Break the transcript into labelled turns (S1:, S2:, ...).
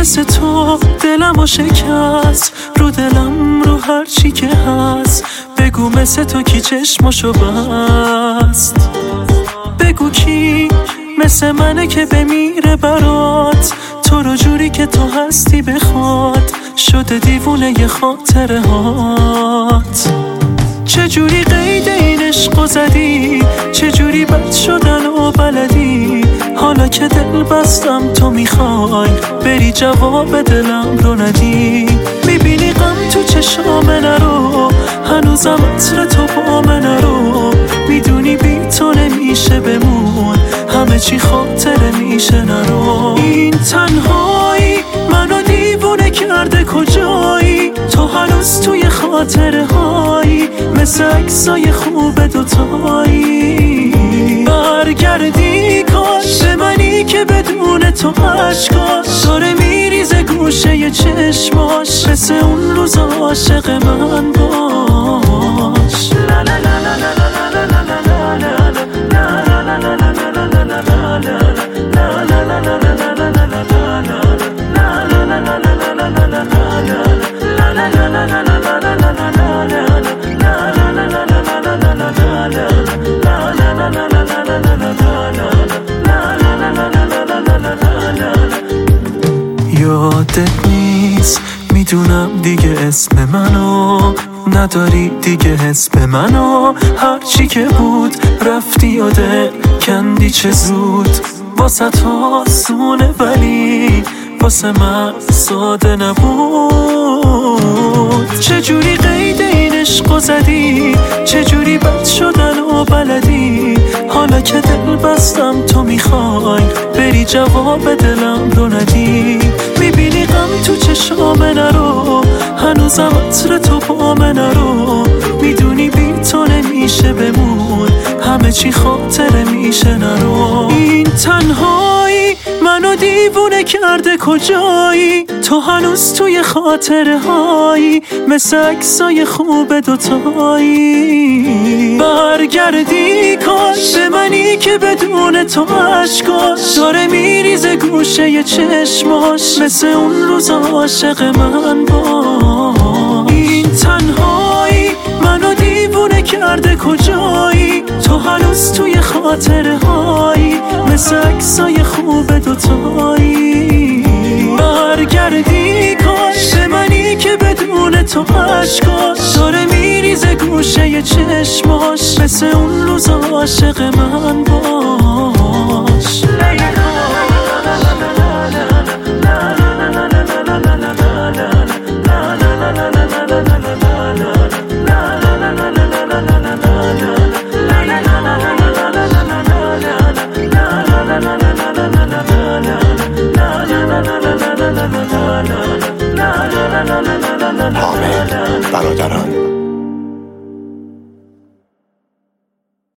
S1: مثل تو دلم و شکست؟ رو دلم رو هر چی که هست. بگو مثل تو کی چشمشو بست؟ بگو کی مثل منه که بمیره برات. رو جوری که تو هستی بخواد شده دیوونه ی خاطره هات. چجوری قید این عشق زدی؟ چجوری بد شدن و بلدی؟ حالا که دل بستم تو می‌خوای بری جواب دلم رو ندی. می‌بینی غم تو چشام نرو هنوزم عطر تو با من چی خاطره میشه نرو. این تنهایی منو دیوونه کرده کجایی؟ تو هنوز توی خاطره هایی مثل اکسای خوب دوتایی. برگردی کاش منی که بدون تو عشقاش داره میریزه گوشه چشماش مثل اون روز عاشق من باش. یادت نیست؟ می‌دونم دیگه اسم منو. نداری دیگه حس به منو هرچی که بود رفتی یاده کندی چه زود. واسه آسونه ولی واسه من ساده نبود. چجوری قید این عشق زدی؟ چجوری بد شدن و بلدی؟ حالا که دل بستم تو می‌خوای جواب دلم رو ندی می‌بینی غم تو چشام نرو هنوزم عطر تو با من نرو می‌دونی بی تو نمیشه بمون. همه چی خاطره میشه نرو این تنهایی منو دیوونه کرده کجایی؟ تو هنوز توی خاطره هایی مثل اکسای خوب دوتایی. برگردی کاش به منی که بدون تو عشقاش داره میریزه گوشه چشماش. مثل اون روز عاشق من با این تنهایی منو دیوونه کرده کجایی؟ تو هنوز توی خاطره هایی مثل اکسای خوب دوتایی. برگردی کاش به منی که بدون تو عشقاش داره میریزه گوشه چشماش مثل اون روز عاشق من باش.
S2: حامد برادران.